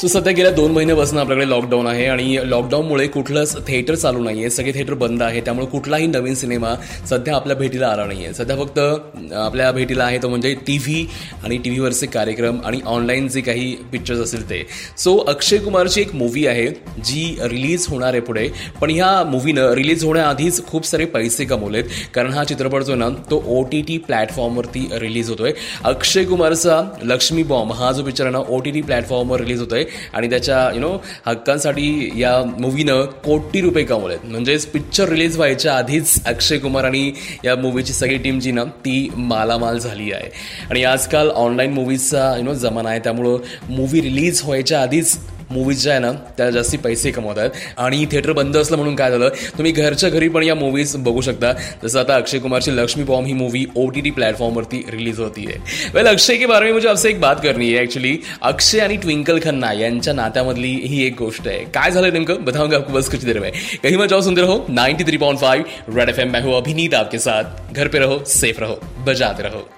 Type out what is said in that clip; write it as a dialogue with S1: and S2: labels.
S1: So सध्या गेल्या दोन महिन्यापासून आपल्याकडे लॉकडाऊन आहे आणि लॉकडाऊनमुळे कुठलंच थिएटर चालू नाही आहे सगळे थिएटर बंद आहे त्यामुळे कुठलाही नवीन सिनेमा सध्या आपल्या भेटीला आला नाही आहे सध्या फक्त आपल्या भेटीला आहे तो म्हणजे टी व्ही आणि टी व्हीवरचे कार्यक्रम आणि ऑनलाईन जे काही पिक्चर्स असतील ते. सो अक्षय कुमारची एक मूवी आहे जी रिलीज होणार आहे पुढे. पण ह्या मूवीनं रिलीज होण्याआधीच खूप सारे पैसे कमवलेत. कारण हा चित्रपट जो आहे ना तो ओ टी टी प्लॅटफॉर्मवरती रिलीज होतोय. अक्षय कुमारचा लक्ष्मी बॉम्ब हा जो पिक्चर आहे ना ओ टी टी प्लॅटफॉर्मवर रिलीज होतोय. आणि त्याच्या यु नो हक्कांसाठी या मूवीनं कोटी रुपये कमवलेत. म्हणजेच पिक्चर रिलीज व्हायच्या आधीच अक्षय कुमार आणि या मूवीची सगळी टीम जी ना ती मालामाल झाली आहे. आणि आजकाल ऑनलाईन मूवीजचा यु नो जमाना आहे. त्यामुळं मूवी रिलीज व्हायच्या आधीच मूवीज ज्या आहे ना त्या जास्ती पैसे कमवत आहेत. आणि थिएटर बंद असलं म्हणून काय झालं तुम्ही घरच्या घरी पण या मूवीज बघू शकता. जसं आता अक्षय कुमारची लक्ष्मी बॉम्ब ही मूवी ओ टी टी प्लॅटफॉर्मवरती रिलीज होती आहे. वेल अक्षय के बारे में मुझे आपसे एक बात करनी है एक्चुअली अक्षय आणि ट्विंकल खन्ना यांच्या नात्यामधली ही एक गोष्ट आहे. काय झालं नेमकं? बताऊंगा आपको बस कुछ देर में. कहीं मत जाओ सुनते रहो. 93.5 रेड एफ एम मैं हूं अभिनीत आपके साथ. घर पे रहो. सेफ रहो. बजाते रहो.